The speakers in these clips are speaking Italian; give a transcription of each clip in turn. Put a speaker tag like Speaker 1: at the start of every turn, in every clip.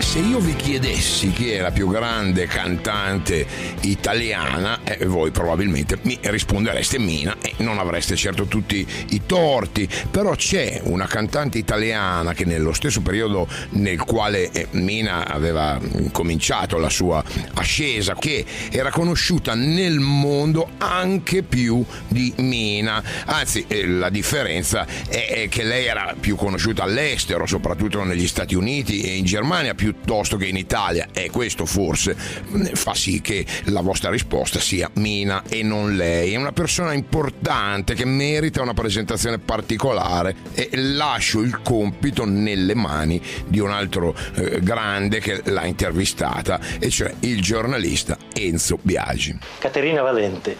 Speaker 1: Se io vi chiedessi chi è la più grande cantante italiana, eh, voi probabilmente mi rispondereste Mina e non avreste certo tutti i torti, però c'è una cantante italiana che nello stesso periodo nel quale eh, Mina aveva cominciato la sua ascesa, che era conosciuta nel mondo anche più di Mina, anzi eh, la differenza è, è che lei era più conosciuta all'estero, soprattutto negli Stati Uniti e in Germania, piuttosto che in Italia e questo forse fa sì che la vostra risposta sia Mina e non lei. È una persona importante che merita una presentazione particolare e lascio il compito nelle mani di un altro eh, grande che l'ha intervistata e cioè il giornalista Enzo Biagi.
Speaker 2: Caterina Valente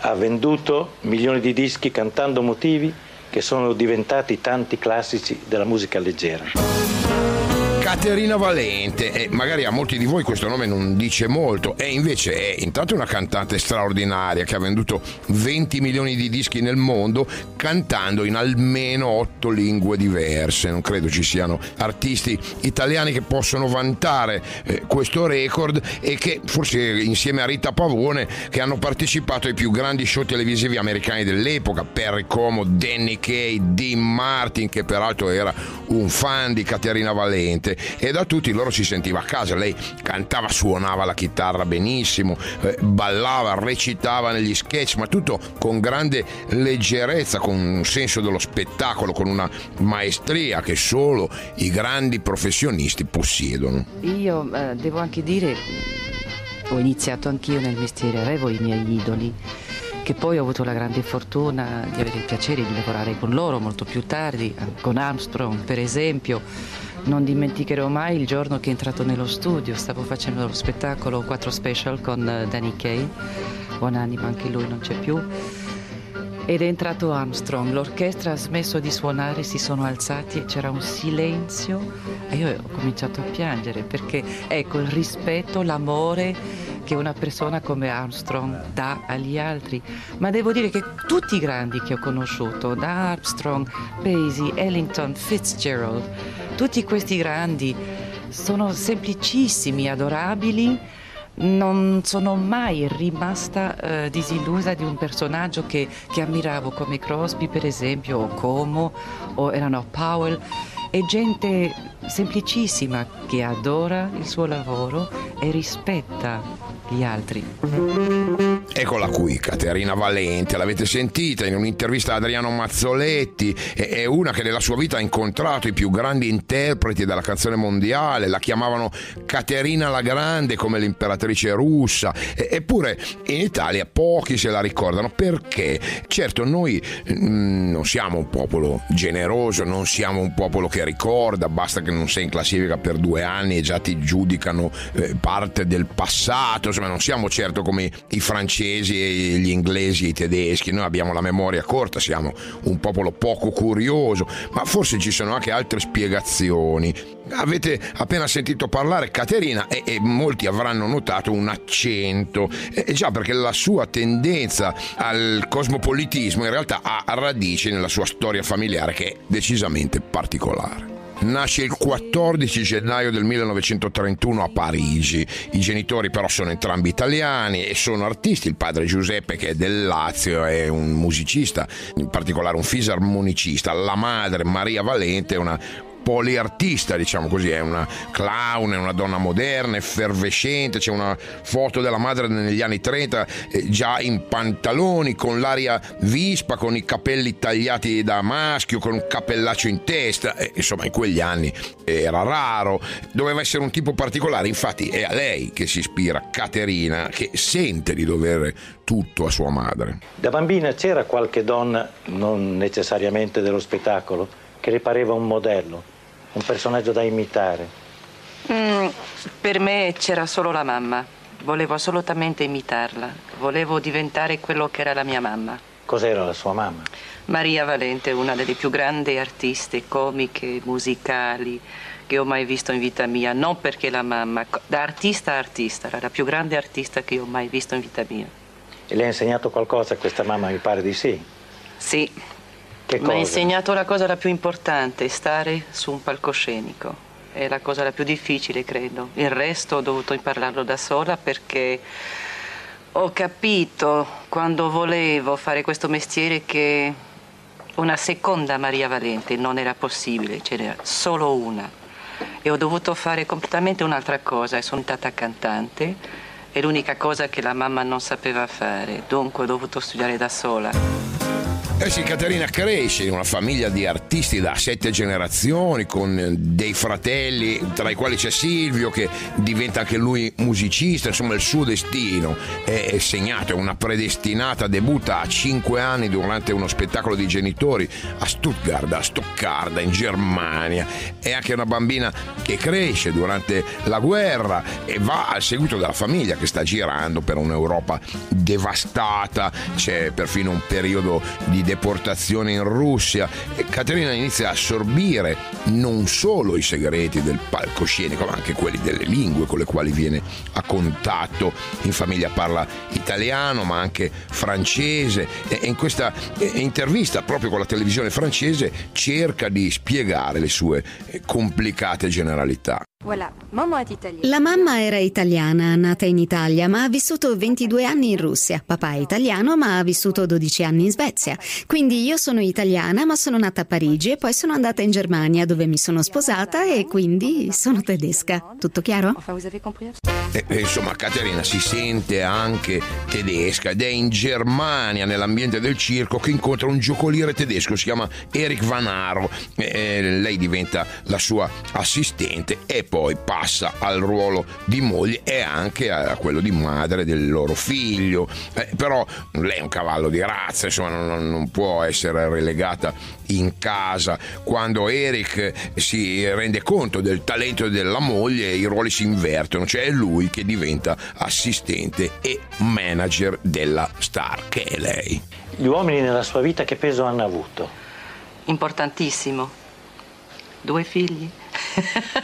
Speaker 2: ha venduto milioni di dischi cantando motivi che sono diventati tanti classici della musica leggera.
Speaker 1: Caterina Valente, e magari a molti di voi questo nome non dice molto, e invece è intanto una cantante straordinaria che ha venduto 20 milioni di dischi nel mondo cantando in almeno 8 lingue diverse. Non credo ci siano artisti italiani che possono vantare eh, questo record e che forse insieme a Rita Pavone che hanno partecipato ai più grandi show televisivi americani dell'epoca, Perry Como, Danny Kay, Dean Martin che peraltro era un fan di Caterina Valente e da tutti loro si sentiva a casa. Lei cantava, suonava la chitarra benissimo, eh, ballava, recitava negli sketch, ma tutto con grande leggerezza, con un senso dello spettacolo, con una maestria che solo i grandi professionisti possiedono.
Speaker 3: Io eh, devo anche dire, ho iniziato anch'io nel mestiere, avevo i miei idoli che poi ho avuto la grande fortuna di avere il piacere di lavorare con loro molto più tardi, con Armstrong per esempio non dimenticherò mai il giorno che è entrato nello studio, stavo facendo lo spettacolo 4 Special con eh, Danny Kay, buonanima anche lui non c'è più, ed è entrato Armstrong, l'orchestra ha smesso di suonare, si sono alzati e c'era un silenzio. E io ho cominciato a piangere perché ecco il rispetto, l'amore che una persona come Armstrong dà agli altri. Ma devo dire che tutti i grandi che ho conosciuto, da Armstrong, Basie, Ellington, Fitzgerald, tutti questi grandi sono semplicissimi, adorabili. Non sono mai rimasta eh, disillusa di un personaggio che, che, ammiravo come Crosby, per esempio, o Como, o erano Powell. È gente semplicissima che adora il suo lavoro e rispetta gli altri.
Speaker 1: Eccola qui, Caterina Valente, l'avete sentita in un'intervista ad Adriano Mazzoletti, è una che nella sua vita ha incontrato i più grandi interpreti della canzone mondiale, la chiamavano Caterina la Grande come l'imperatrice russa, eppure in Italia pochi se la ricordano. Perché? Certo noi mm, non siamo un popolo generoso, non siamo un popolo che ricorda, basta che non sei in classifica per due anni e già ti giudicano eh, parte del passato, insomma non siamo certo come i francesi gli inglesi i tedeschi, noi abbiamo la memoria corta, siamo un popolo poco curioso, ma forse ci sono anche altre spiegazioni. Avete appena sentito parlare Caterina e, e molti avranno notato un accento, e già perché la sua tendenza al cosmopolitismo in realtà ha radici nella sua storia familiare che è decisamente particolare. Nasce il 14 gennaio del 1931 a Parigi. I genitori però sono entrambi italiani e sono artisti. Il padre Giuseppe che è del Lazio è un musicista, in particolare un fisarmonicista. La madre Maria Valente è una poliartista, diciamo così, è una clown, è una donna moderna, effervescente, c'è una foto della madre negli anni 30 eh, già in pantaloni, con l'aria vispa, con i capelli tagliati da maschio, con un cappellaccio in testa, eh, insomma in quegli anni era raro, doveva essere un tipo particolare, infatti è a lei che si ispira Caterina, che sente di dover tutto a sua madre.
Speaker 2: Da bambina c'era qualche donna, non necessariamente dello spettacolo, che le pareva un modello? Un personaggio da imitare?
Speaker 3: Mm, per me c'era solo la mamma. Volevo assolutamente imitarla. Volevo diventare quello che era la mia mamma.
Speaker 2: Cos'era la sua mamma?
Speaker 4: Maria Valente una delle più grandi artiste comiche, musicali che ho mai visto in vita mia, non perché la mamma, da artista a artista, era la più grande artista che ho mai visto in vita mia.
Speaker 2: E le ha insegnato qualcosa a questa mamma? Mi pare di sì.
Speaker 4: Sì, mi ha insegnato la cosa la più importante, stare su un palcoscenico. È la cosa la più difficile, credo. Il resto ho dovuto impararlo da sola perché ho capito quando volevo fare questo mestiere che una seconda Maria Valente non era possibile, ce n'era solo una. E ho dovuto fare completamente un'altra cosa e sono stata cantante. È l'unica cosa che la mamma non sapeva fare, dunque ho dovuto studiare da sola.
Speaker 1: Eh sì, Caterina cresce in una famiglia di artisti da sette generazioni, con eh, dei fratelli, tra i quali c'è Silvio, che diventa anche lui musicista, insomma il suo destino è, è segnato, è una predestinata, debutta a cinque anni durante uno spettacolo di genitori a Stuttgart, a Stoccarda, in Germania. È anche una bambina che cresce durante la guerra e va al seguito della famiglia che sta girando per un'Europa devastata, c'è perfino un periodo di deportazione in Russia e Caterina inizia a assorbire non solo i segreti del palcoscenico ma anche quelli delle lingue con le quali viene a contatto. In famiglia parla italiano ma anche francese e in questa intervista proprio con la televisione francese cerca di spiegare le sue complicate generalità.
Speaker 5: La mamma era italiana, nata in Italia, ma ha vissuto 22 anni in Russia. Papà è italiano, ma ha vissuto 12 anni in Svezia. Quindi io sono italiana, ma sono nata a Parigi e poi sono andata in Germania dove mi sono sposata e quindi sono tedesca. Tutto chiaro?
Speaker 1: E, e, insomma, Caterina si sente anche tedesca ed è in Germania, nell'ambiente del circo, che incontra un giocoliere tedesco, si chiama Eric Vanaro. E, e lei diventa la sua assistente e poi passa al ruolo di moglie e anche a quello di madre del loro figlio. Eh, però lei è un cavallo di razza, insomma, non, non può essere relegata in casa. Quando Eric si rende conto del talento della moglie, i ruoli si invertono, cioè è lui che diventa assistente e manager della star, che è lei.
Speaker 2: Gli uomini nella sua vita che peso hanno avuto?
Speaker 4: Importantissimo. Due figli.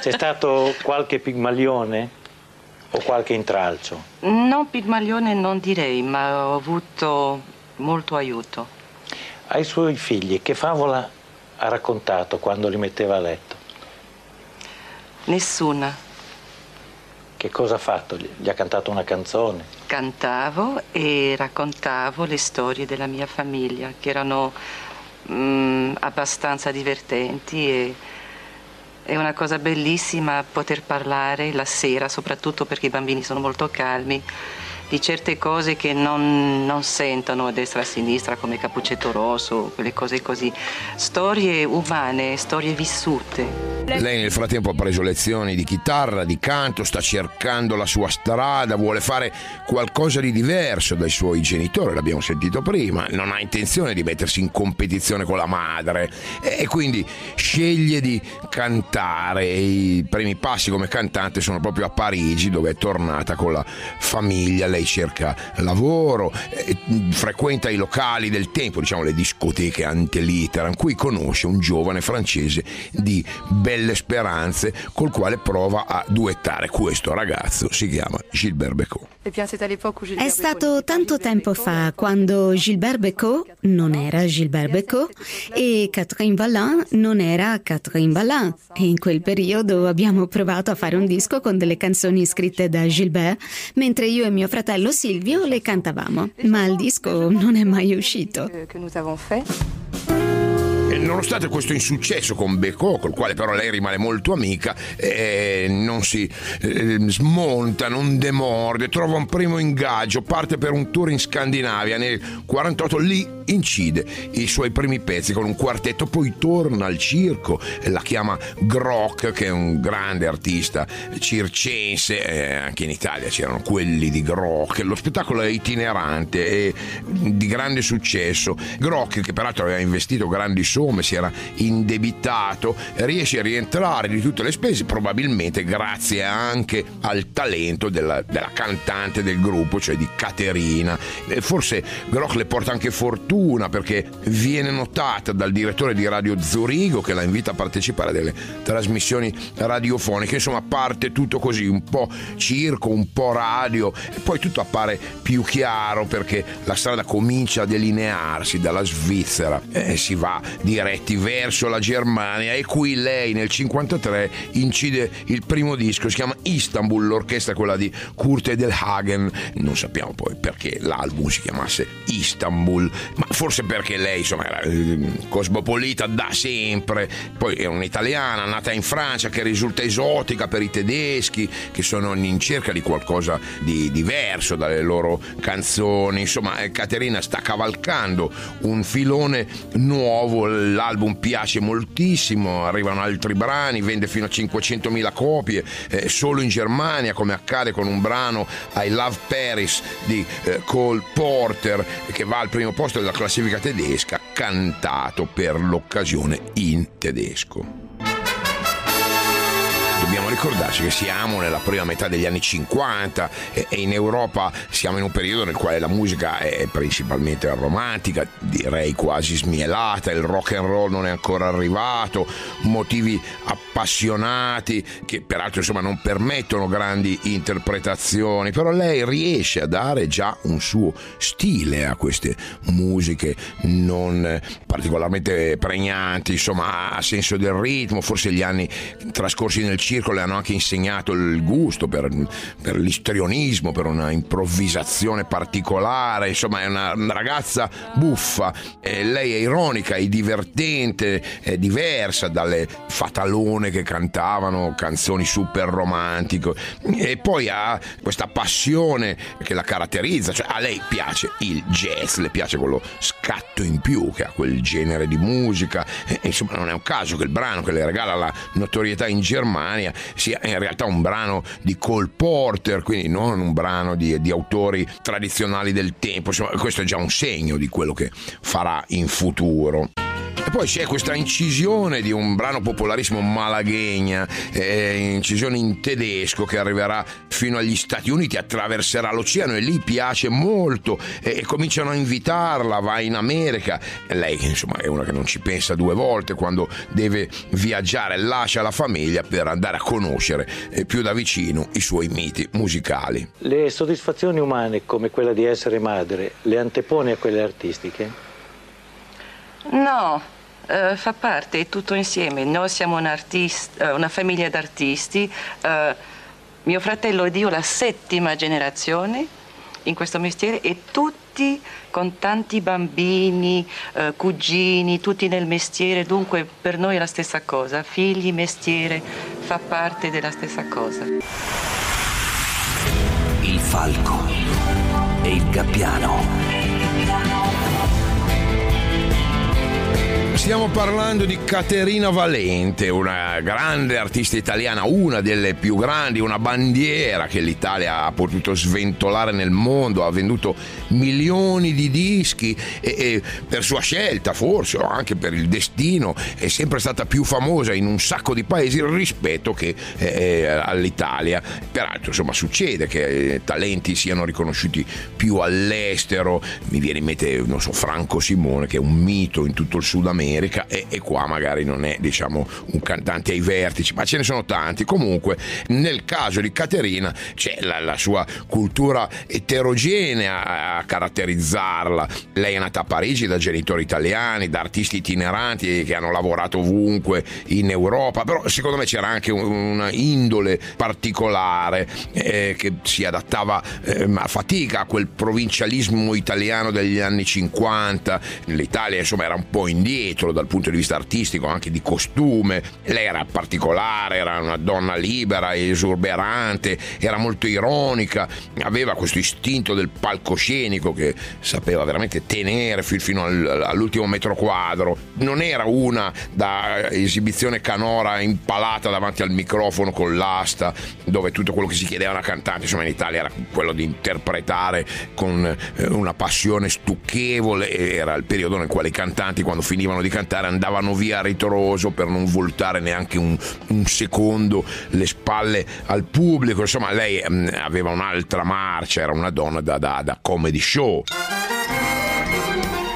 Speaker 2: C'è stato qualche pigmalione o qualche intralcio?
Speaker 4: non Pigmalione non direi, ma ho avuto molto aiuto.
Speaker 2: Ai suoi figli che favola ha raccontato quando li metteva a letto?
Speaker 4: Nessuna.
Speaker 2: Che cosa ha fatto? Gli ha cantato una canzone?
Speaker 4: Cantavo e raccontavo le storie della mia famiglia, che erano mm, abbastanza divertenti e è una cosa bellissima poter parlare la sera, soprattutto perché i bambini sono molto calmi, di certe cose che non, non sentono a destra e a sinistra, come Cappuccetto Rosso, quelle cose così. Storie umane, storie vissute.
Speaker 1: Lei nel frattempo ha preso lezioni di chitarra, di canto, sta cercando la sua strada, vuole fare qualcosa di diverso dai suoi genitori, l'abbiamo sentito prima, non ha intenzione di mettersi in competizione con la madre e quindi sceglie di cantare. I primi passi come cantante sono proprio a Parigi dove è tornata con la famiglia, lei cerca lavoro, eh, frequenta i locali del tempo, diciamo le discoteche anteliteram, qui conosce un giovane francese di belle speranze col quale prova a duettare. Questo ragazzo si chiama Gilbert Becot.
Speaker 5: È stato tanto tempo fa quando Gilbert Becot non era Gilbert Becot e Catherine Valin non era Catherine Valin. E in quel periodo abbiamo provato a fare un disco con delle canzoni scritte da Gilbert, mentre io e mio fratello Silvio le cantavamo. Ma il disco non è mai uscito.
Speaker 1: Nonostante questo insuccesso con Becot, col quale però lei rimane molto amica, eh, non si eh, smonta, non demorde, trova un primo ingaggio, parte per un tour in Scandinavia, nel 48 lì incide i suoi primi pezzi con un quartetto, poi torna al circo, e la chiama Grock, che è un grande artista circense, eh, anche in Italia c'erano quelli di Grock, lo spettacolo è itinerante e di grande successo. Grock, che peraltro aveva investito grandi somme come si era indebitato, riesce a rientrare di tutte le spese, probabilmente grazie anche al talento della, della cantante del gruppo, cioè di Caterina. E forse Groch le porta anche fortuna perché viene notata dal direttore di Radio Zurigo che la invita a partecipare a delle trasmissioni radiofoniche, insomma parte tutto così, un po' circo, un po' radio e poi tutto appare più chiaro perché la strada comincia a delinearsi dalla Svizzera e si va diretti verso la Germania e qui lei nel 53 incide il primo disco, si chiama Istanbul, l'orchestra quella di Kurt Edelhagen, non sappiamo poi perché l'album si chiamasse Istanbul, ma forse perché lei insomma era eh, cosmopolita da sempre, poi è un'italiana nata in Francia che risulta esotica per i tedeschi che sono in cerca di qualcosa di diverso dalle loro canzoni, insomma eh, Caterina sta cavalcando un filone nuovo, l'album piace moltissimo, arrivano altri brani, vende fino a 500.000 copie, eh, solo in Germania come accade con un brano I Love Paris di eh, Cole Porter che va al primo posto della classifica tedesca, cantato per l'occasione in tedesco ricordarci che siamo nella prima metà degli anni 50 e, in Europa siamo in un periodo nel quale la musica è principalmente romantica, direi quasi smielata, il rock and roll non è ancora arrivato, motivi appassionati che peraltro insomma non permettono grandi interpretazioni, però lei riesce a dare già un suo stile a queste musiche non particolarmente pregnanti, insomma ha senso del ritmo, forse gli anni trascorsi nel circo le hanno anche insegnato il gusto per, per l'istrionismo, per una improvvisazione particolare, insomma è una ragazza buffa, eh, lei è ironica, è divertente, è diversa dalle fatalone che cantavano canzoni super romantiche e poi ha questa passione che la caratterizza, cioè a lei piace il jazz, le piace quello scatto in più che ha quel genere di musica, e, insomma non è un caso che il brano che le regala la notorietà in Germania sia in realtà un brano di Cole Porter, quindi non un brano di, di autori tradizionali del tempo. Insomma, questo è già un segno di quello che farà in futuro. E poi c'è questa incisione di un brano popolarissimo malaghegna, eh, incisione in tedesco che arriverà fino agli Stati Uniti, attraverserà l'oceano e lì piace molto e, e cominciano a invitarla, va in America. E lei insomma è una che non ci pensa due volte quando deve viaggiare, lascia la famiglia per andare a conoscere eh, più da vicino i suoi miti musicali.
Speaker 2: Le soddisfazioni umane come quella di essere madre le antepone a quelle artistiche?
Speaker 4: No, uh, fa parte, è tutto insieme. Noi siamo un artista, uh, una famiglia d'artisti. Uh, mio fratello ed io la settima generazione in questo mestiere e tutti con tanti bambini, cugini, tutti nel mestiere, dunque per noi è la stessa cosa. Figli, mestiere, fa parte della stessa cosa.
Speaker 6: Il falco e il gabbiano
Speaker 1: Stiamo parlando di Caterina Valente, una grande artista italiana, una delle più grandi, una bandiera che l'Italia ha potuto sventolare nel mondo, ha venduto milioni di dischi e, e per sua scelta forse o anche per il destino è sempre stata più famosa in un sacco di paesi rispetto che eh, all'Italia. Peraltro insomma succede che eh, talenti siano riconosciuti più all'estero, mi viene in mente non so Franco Simone che è un mito in tutto il Sud America e, e, qua magari non è diciamo un cantante ai vertici, ma ce ne sono tanti. Comunque nel caso di Caterina c'è la, la sua cultura eterogenea a caratterizzarla. Lei è nata a Parigi da genitori italiani, da artisti itineranti che hanno lavorato ovunque in Europa, però secondo me c'era anche una indole particolare eh, che si adattava eh, a fatica a quel provincialismo italiano degli anni 50. L'Italia insomma era un po' indietro dal punto di vista artistico, anche di costume. Lei era particolare, era una donna libera, esuberante, era molto ironica, aveva questo istinto del palcoscenico che sapeva veramente tenere fino all'ultimo metro quadro. Non era una da esibizione canora impalata davanti al microfono con l'asta, dove tutto quello che si chiedeva a una cantante, insomma in Italia era quello di interpretare con eh, una passione stucchevole, era il periodo nel quale i cantanti quando quando finivano di cantare andavano via a ritroso per non voltare neanche un, un secondo le spalle al pubblico. Insomma, lei mh, aveva un'altra marcia, era una donna da, da, da comedy show.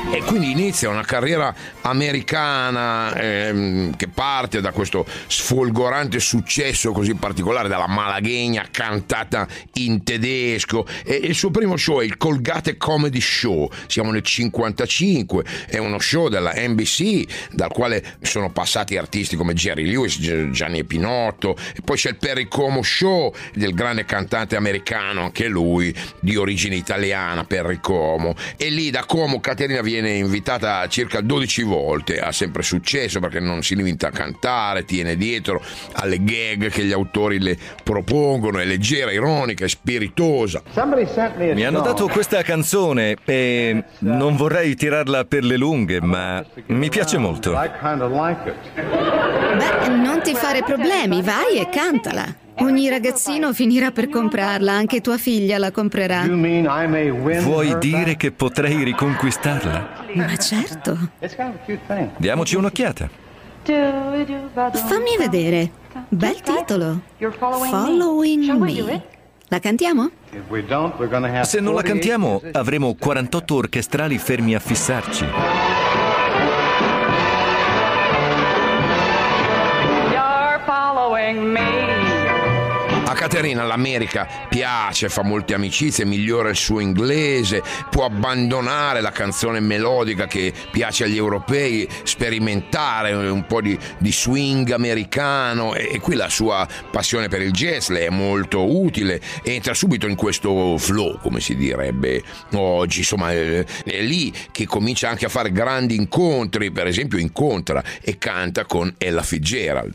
Speaker 1: E quindi inizia una carriera americana ehm, che parte da questo sfolgorante successo così particolare, dalla malaghegna cantata in tedesco. E il suo primo show è il Colgate Comedy Show, siamo nel 55, è uno show della NBC dal quale sono passati artisti come Jerry Lewis, Gianni Pinotto, e poi c'è il Perry Como Show del grande cantante americano, anche lui di origine italiana, Perry Como. E lì da Como Caterina viene viene invitata circa 12 volte, ha sempre successo perché non si limita a cantare, tiene dietro alle gag che gli autori le propongono, è leggera, ironica, è spiritosa.
Speaker 7: Mi hanno dato questa canzone e non vorrei tirarla per le lunghe, ma mi piace molto.
Speaker 5: Beh, non ti fare problemi, vai e cantala. Ogni ragazzino finirà per comprarla, anche tua figlia la comprerà.
Speaker 7: Vuoi dire che potrei riconquistarla?
Speaker 5: Ma certo.
Speaker 7: Diamoci un'occhiata.
Speaker 5: Fammi vedere. Bel titolo. Following Me. La cantiamo?
Speaker 7: Se non la cantiamo, avremo 48 orchestrali fermi a fissarci.
Speaker 8: Following me.
Speaker 1: A Caterina l'America piace, fa molte amicizie, migliora il suo inglese, può abbandonare la canzone melodica che piace agli europei, sperimentare un po' di, di swing americano e, e, qui la sua passione per il jazz le è molto utile, entra subito in questo flow, come si direbbe oggi, insomma è, è lì che comincia anche a fare grandi incontri, per esempio incontra e canta con Ella Fitzgerald.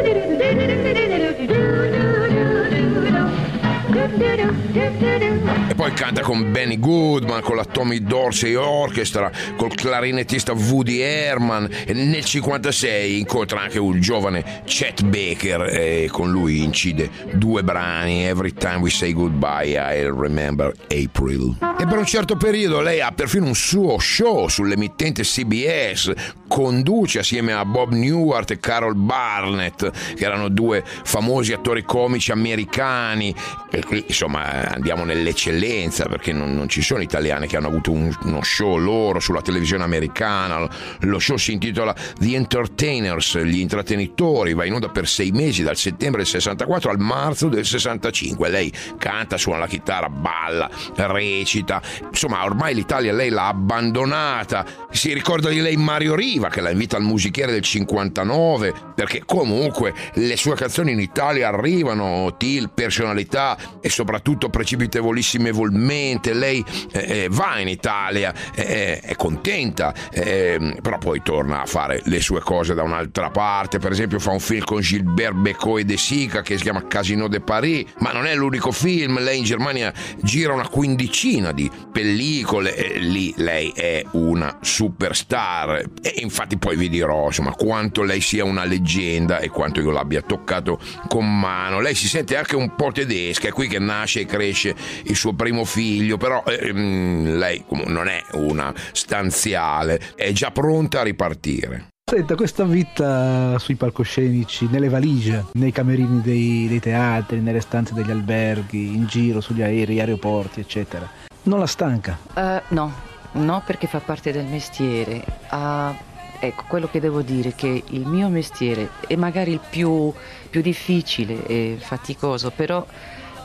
Speaker 1: E poi canta con Benny Goodman, con la Tommy Dorsey Orchestra, col clarinettista Woody Herman e nel 56 incontra anche un giovane Chet Baker e con lui incide due brani, Every Time We Say Goodbye I Remember April. E per un certo periodo lei ha perfino un suo show sull'emittente CBS, conduce assieme a Bob Newhart e Carol Barnett, che erano due famosi attori comici americani. E qui, insomma, andiamo nell'eccellenza perché non, non, ci sono italiane che hanno avuto un, uno show loro sulla televisione americana. Lo show si intitola The Entertainers, gli intrattenitori, va in onda per sei mesi dal settembre del 64 al marzo del 65. Lei canta, suona la chitarra, balla, recita. Insomma, ormai l'Italia lei l'ha abbandonata. Si ricorda di lei Mario Riva che la invita al musichiere del 59 perché comunque le sue canzoni in Italia arrivano, Til, personalità e soprattutto precipitevolissimamente. Lei eh, va in Italia, eh, è contenta, eh, però poi torna a fare le sue cose da un'altra parte. Per esempio, fa un film con Gilbert Becot e De Sica che si chiama Casino de Paris, ma non è l'unico film. Lei in Germania gira una quindicina di pellicole e lì lei è una superstar. E infatti, poi vi dirò insomma quanto lei sia una leggenda e quanto io l'abbia toccato con mano. Lei si sente anche un po' tedesca, è qui che nasce e cresce il suo primo figlio, però ehm, lei non è una stanziale, è già pronta a ripartire.
Speaker 9: Senta, questa vita sui palcoscenici, nelle valigie, nei camerini dei, dei, teatri, nelle stanze degli alberghi, in giro sugli aerei, aeroporti, eccetera, non la stanca?
Speaker 3: Uh, no, no perché fa parte del mestiere. Uh, ecco, quello che devo dire è che il mio mestiere è magari il più, più difficile e faticoso, però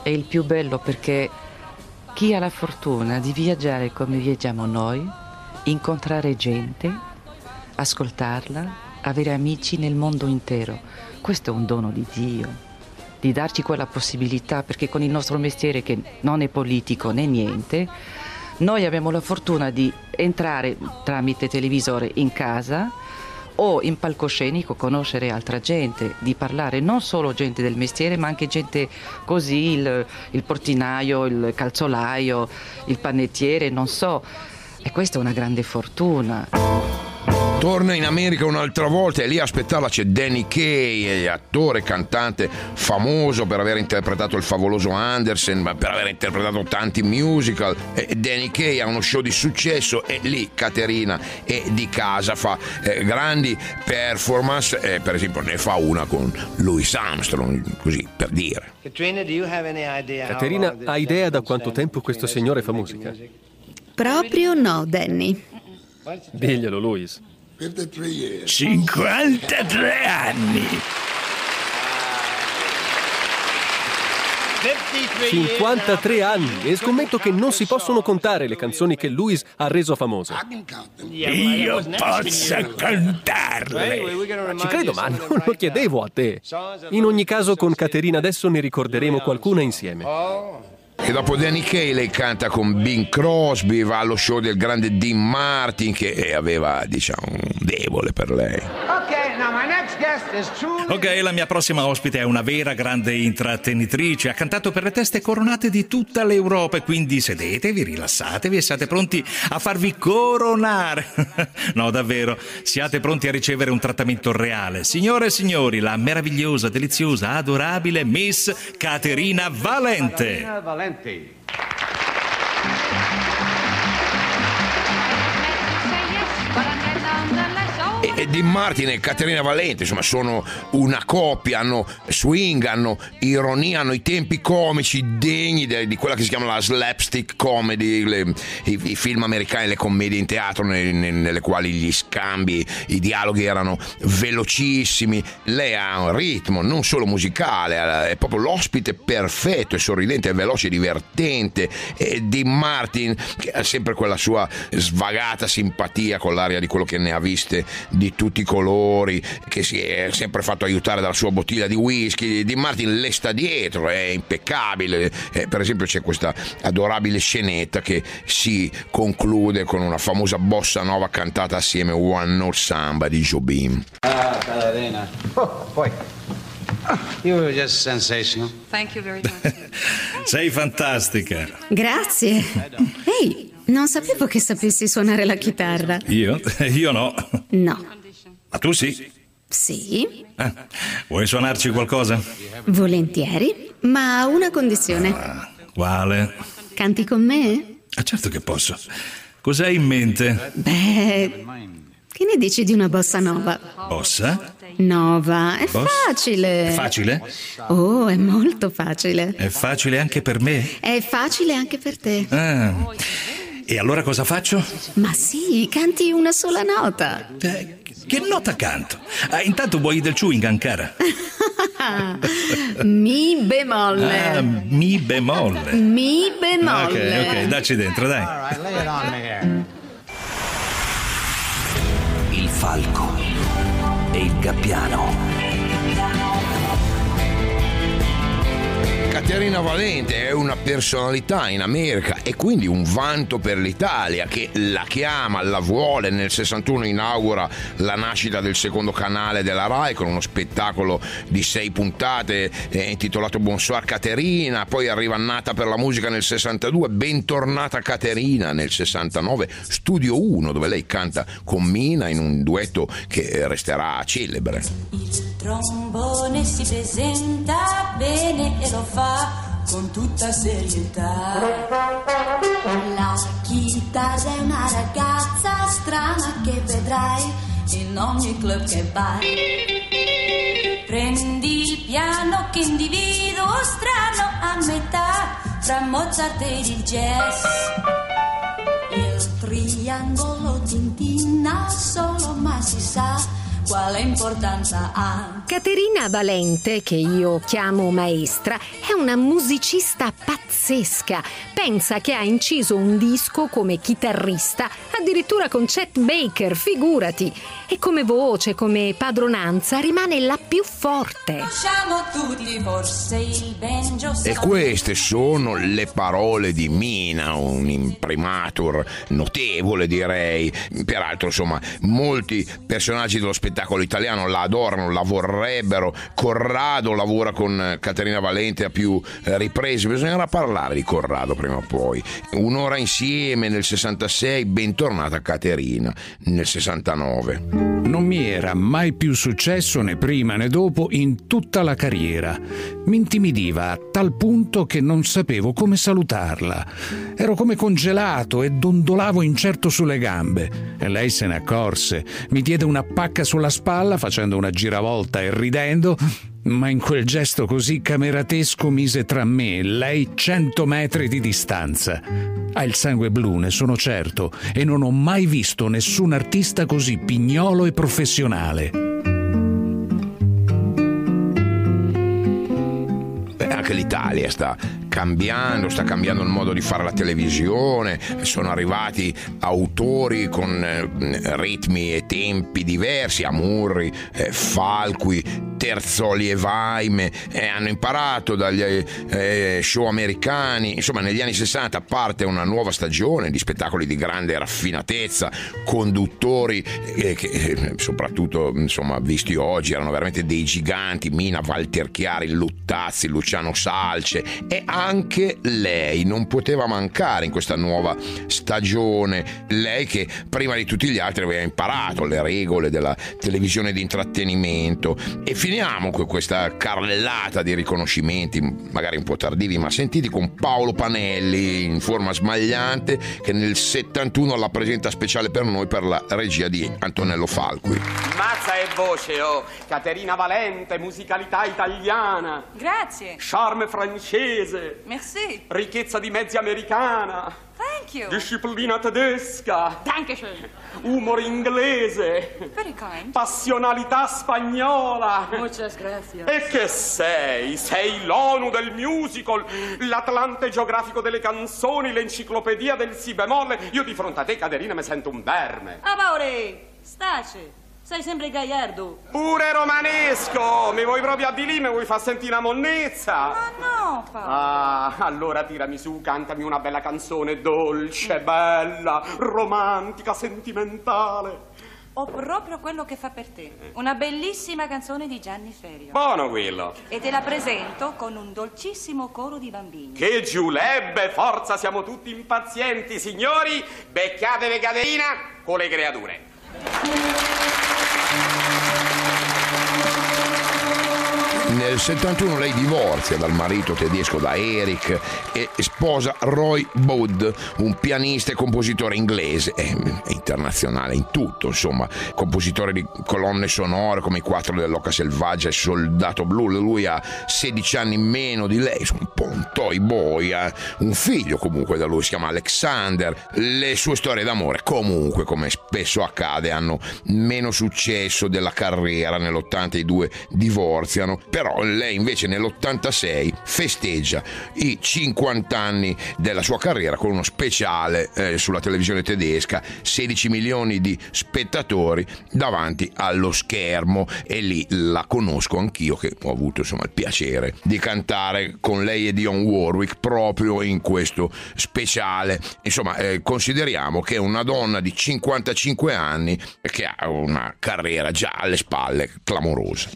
Speaker 3: è il più bello perché chi ha la fortuna di viaggiare come viaggiamo noi, incontrare gente, ascoltarla, avere amici nel mondo intero, questo è un dono di Dio, di darci quella possibilità perché con il nostro mestiere che non è politico né niente, noi abbiamo la fortuna di entrare tramite televisore in casa o in palcoscenico conoscere altra gente, di parlare non solo gente del mestiere ma anche gente così, il, il portinaio, il calzolaio, il panettiere, non so. E questa è una grande fortuna.
Speaker 1: Torna in America un'altra volta e lì a aspettarla c'è Danny Kaye, attore e cantante famoso per aver interpretato il favoloso Anderson, ma per aver interpretato tanti musical. E Danny Kaye ha uno show di successo e lì Caterina è di casa, fa eh, grandi performance, eh, per esempio ne fa una con Louis Armstrong, così per dire.
Speaker 10: Caterina, ha idea da quanto tempo questo signore fa musica?
Speaker 5: Proprio no, Danny.
Speaker 10: Diglielo, Louis.
Speaker 6: 53 anni.
Speaker 10: 53 anni e scommetto che non si possono contare le canzoni che Louis ha reso famose.
Speaker 6: Io posso cantarle.
Speaker 10: Ci credo, ma non lo chiedevo a te. In ogni caso, con Caterina adesso ne ricorderemo qualcuna insieme.
Speaker 1: E dopo Danny Kaye lei canta con Bing Crosby, va allo show del grande Dean Martin che aveva, diciamo, un debole per lei.
Speaker 11: Ok, la mia prossima ospite è una vera grande intrattenitrice. Ha cantato per le teste coronate di tutta l'Europa. Quindi sedetevi, rilassatevi e siate pronti a farvi coronare. no, davvero, siate pronti a ricevere un trattamento reale. Signore e signori, la meravigliosa, deliziosa, adorabile Miss Caterina Valente.
Speaker 12: Valenti.
Speaker 1: E, e Dean Martin e Caterina Valente, insomma, sono una coppia, hanno swing, hanno ironia, hanno i tempi comici degni de- di quella che si chiama la slapstick comedy, le- i-, i film americani, le commedie in teatro ne- ne- nelle quali gli scambi, i dialoghi erano velocissimi. Lei ha un ritmo non solo musicale, è proprio l'ospite perfetto, è sorridente, è veloce, divertente. E Dean Martin, che ha sempre quella sua svagata simpatia con l'aria di quello che ne ha viste di tutti i colori, che si è sempre fatto aiutare dalla sua bottiglia di whisky. Dean Martin le sta dietro, è impeccabile. Eh, per esempio, c'è questa adorabile scenetta che si conclude con una famosa bossa nova cantata assieme One Note Samba di Jobim.
Speaker 12: Ah, ballerina. Oh, poi. You were just sensational.
Speaker 13: Thank you very much.
Speaker 11: Sei fantastica.
Speaker 5: Grazie. Ehi, non sapevo che sapessi suonare la chitarra.
Speaker 11: Io? Io no.
Speaker 5: No.
Speaker 11: Ma tu sì.
Speaker 5: Sì,
Speaker 11: Ah, vuoi suonarci qualcosa?
Speaker 5: volentieri, ma a una condizione.
Speaker 11: Quale?
Speaker 5: Canti con me?
Speaker 11: Ah, certo che posso. Cos'hai in mente?
Speaker 5: Beh, che ne dici di una bossa nova?
Speaker 11: Bossa?
Speaker 5: Nova, è
Speaker 11: Bossa?
Speaker 5: facile.
Speaker 11: È facile?
Speaker 5: Oh, è molto facile.
Speaker 11: È facile anche per me?
Speaker 5: È facile anche per te.
Speaker 11: Ah. E allora cosa faccio?
Speaker 5: Ma sì, canti una sola nota.
Speaker 11: Che nota canto? Ah, intanto vuoi del chewing gum, cara?
Speaker 5: Mi bemolle.
Speaker 11: Ah, mi bemolle.
Speaker 5: Mi
Speaker 11: Ok,
Speaker 5: bemolle.
Speaker 11: ok, dacci dentro, dai.
Speaker 12: All right, on.
Speaker 6: Il falco e il gabbiano.
Speaker 1: Caterina Valente è una personalità in America e quindi un vanto per l'Italia che la chiama, la vuole. Nel 61 inaugura la nascita del secondo canale della RAI con uno spettacolo di sei puntate eh, intitolato Bonsoir Caterina. Poi arriva Nata per la musica nel 62, Bentornata Caterina nel 69, Studio 1 dove lei canta con Mina in un duetto che resterà celebre.
Speaker 14: Trombone si presenta bene e lo fa con tutta serietà. La chitarra è una ragazza strana che vedrai in ogni club che vai. Prendi il piano che individuo strano a metà fra Mozart e il jazz. Il triangolo tintina solo ma si sa quale importanza ha.
Speaker 15: Caterina Valente, che io chiamo maestra, è una musicista pazzesca. Pensa che ha inciso un disco come chitarrista, addirittura con Chet Baker, figurati. E come voce, come padronanza, rimane la più forte.
Speaker 14: Conosciamo tutti forse il banjo
Speaker 1: E queste sono le parole di Mina, un imprimatur notevole direi. Peraltro insomma molti personaggi dello spettacolo italiano la adorano, la vorrebbero. Corrado lavora con Caterina Valente a più eh, riprese, bisognerà parlare di Corrado prima o poi. Un'ora insieme nel 66, bentornata Caterina nel 69.
Speaker 16: Non mi era mai più successo né prima né dopo in tutta la carriera. Mi intimidiva a tal punto che non sapevo come salutarla. Ero come congelato e dondolavo incerto sulle gambe. E lei se ne accorse. Mi diede una pacca sulla spalla facendo una giravolta e ridendo ma in quel gesto così cameratesco mise tra me e lei cento metri di distanza. Ha il sangue blu, ne sono certo, e non ho mai visto nessun artista così pignolo e professionale.
Speaker 1: Anche l'Italia sta cambiando, sta cambiando il modo di fare la televisione, sono arrivati autori con eh, ritmi e tempi diversi, Amurri, eh, Falqui, Terzoli e Vaime, eh, hanno imparato dagli eh, show americani, insomma negli anni 60 parte una nuova stagione di spettacoli di grande raffinatezza, conduttori eh, che eh, soprattutto insomma visti oggi erano veramente dei giganti, Mina Walter Chiari, Luttazzi, Luciano Salce. E anche lei non poteva mancare in questa nuova stagione, lei che prima di tutti gli altri aveva imparato le regole della televisione di intrattenimento e finiamo con questa carrellata di riconoscimenti, magari un po' tardivi, ma sentiti con Paolo Panelli in forma smagliante che nel 71 la presenta speciale per noi per la regia di Antonello Falqui.
Speaker 17: Mazza e voce, oh! Caterina Valente, musicalità italiana.
Speaker 13: Grazie.
Speaker 17: Charme francese.
Speaker 13: Merci.
Speaker 17: Ricchezza di mezzi americana.
Speaker 13: Thank you.
Speaker 17: Disciplina tedesca.
Speaker 13: Dankeschön.
Speaker 17: Umore inglese.
Speaker 13: Very kind.
Speaker 17: Passionalità spagnola.
Speaker 13: Muchas gracias.
Speaker 17: E che sei? Sei l'ONU del musical, l'Atlante geografico delle canzoni, l'enciclopedia del si bemolle. Io di fronte a te, Caterina, mi sento un verme.
Speaker 13: Amore, stace. Sei sempre gaiardo.
Speaker 17: Pure romanesco! Mi vuoi proprio a lì, mi vuoi far sentire una monnezza?
Speaker 13: Ma no, Paolo.
Speaker 17: Ah, allora tirami su, cantami una bella canzone dolce, bella, romantica, sentimentale.
Speaker 13: Ho proprio quello che fa per te. Una bellissima canzone di Gianni Ferio.
Speaker 17: Buono quello.
Speaker 13: E te la presento con un dolcissimo coro di bambini.
Speaker 17: Che giulebbe, forza, siamo tutti impazienti, signori. Becchiatevi Caterina con le creature.
Speaker 1: Nel 71 lei divorzia dal marito tedesco da Eric e sposa Roy Budd, un pianista e compositore inglese, è internazionale in tutto, insomma, compositore di colonne sonore come i quattro dell'Oca Selvaggia e Soldato Blu. Lui ha 16 anni meno di lei, un po' un toy boy, ha un figlio comunque da lui, si chiama Alexander. Le sue storie d'amore, comunque, come spesso accade, hanno meno successo della carriera. Nell'80 i due divorziano, però lei invece nell'86 festeggia i 50 anni della sua carriera con uno speciale eh, sulla televisione tedesca, 16 milioni di spettatori davanti allo schermo e lì la conosco anch'io che ho avuto insomma il piacere di cantare con lei e Dion Warwick proprio in questo speciale. Insomma, eh, consideriamo che una donna di 55 anni che ha una carriera già alle spalle clamorosa.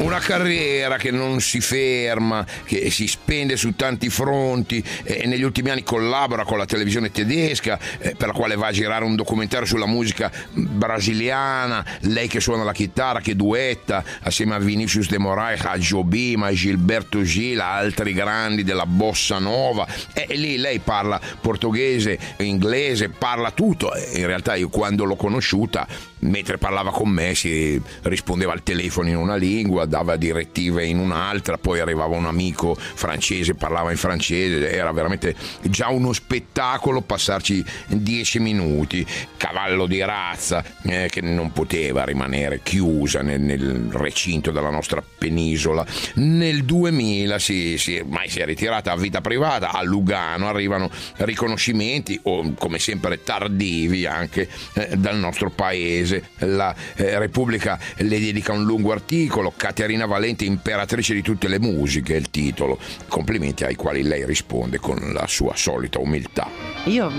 Speaker 1: Una carriera che non si ferma, che si spende su tanti fronti e negli ultimi anni collabora con la televisione tedesca eh, per la quale va a girare un documentario sulla musica brasiliana, lei che suona la chitarra, che duetta assieme a Vinicius de Moraes, a Jobim, a Gilberto Gil, a altri grandi della bossa nova e lì lei parla portoghese, inglese, parla tutto. In realtà io quando l'ho conosciuta mentre parlava con me si rispondeva al telefono in una lingua, dava direttive in un'altra, poi arrivava un amico francese, parlava in francese, era veramente già uno spettacolo passarci dieci minuti, cavallo di razza eh, che non poteva rimanere chiusa nel, nel, recinto della nostra penisola. Nel 2000 si, si, ormai si è ritirata a vita privata, a Lugano arrivano riconoscimenti, o come sempre tardivi anche eh, dal nostro paese. La eh, Repubblica le dedica un lungo articolo, Caterina Valente, imperatrice di tutte le musiche, il titolo. Complimenti ai quali lei risponde con la sua solita umiltà.
Speaker 3: Io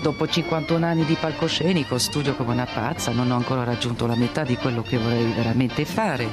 Speaker 3: Dopo 51 anni di palcoscenico studio come una pazza, non ho ancora raggiunto la metà di quello che vorrei veramente fare.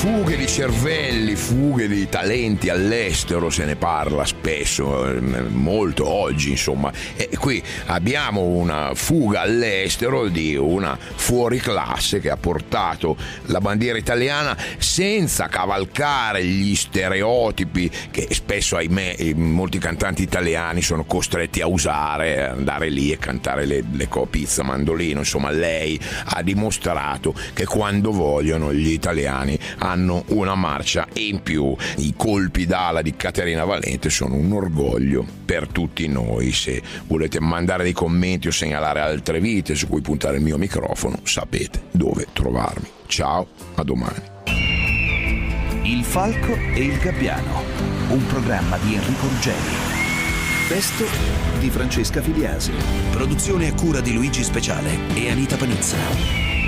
Speaker 1: Fughe di cervelli, fughe di talenti all'estero, se ne parla spesso, molto oggi insomma. E qui abbiamo una fuga all'estero di una fuoriclasse che ha portato la bandiera italiana senza cavalcare gli stereotipi che spesso, ahimè, molti cantanti italiani sono costretti a usare, andare lì e cantare le, le co- pizza mandolino. Insomma, lei ha dimostrato che quando vogliono gli italiani hanno una marcia in più. I colpi d'ala di Caterina Valente sono un orgoglio per tutti noi. Se volete mandare dei commenti o segnalare altre vite su cui puntare il mio microfono, sapete dove trovarmi. Ciao, a domani.
Speaker 6: Il Falco e il Gabbiano, un programma di Enrico Ruggeri. Testo di Francesca Filiasi. Produzione a cura di Luigi Speciale e Anita Panizza.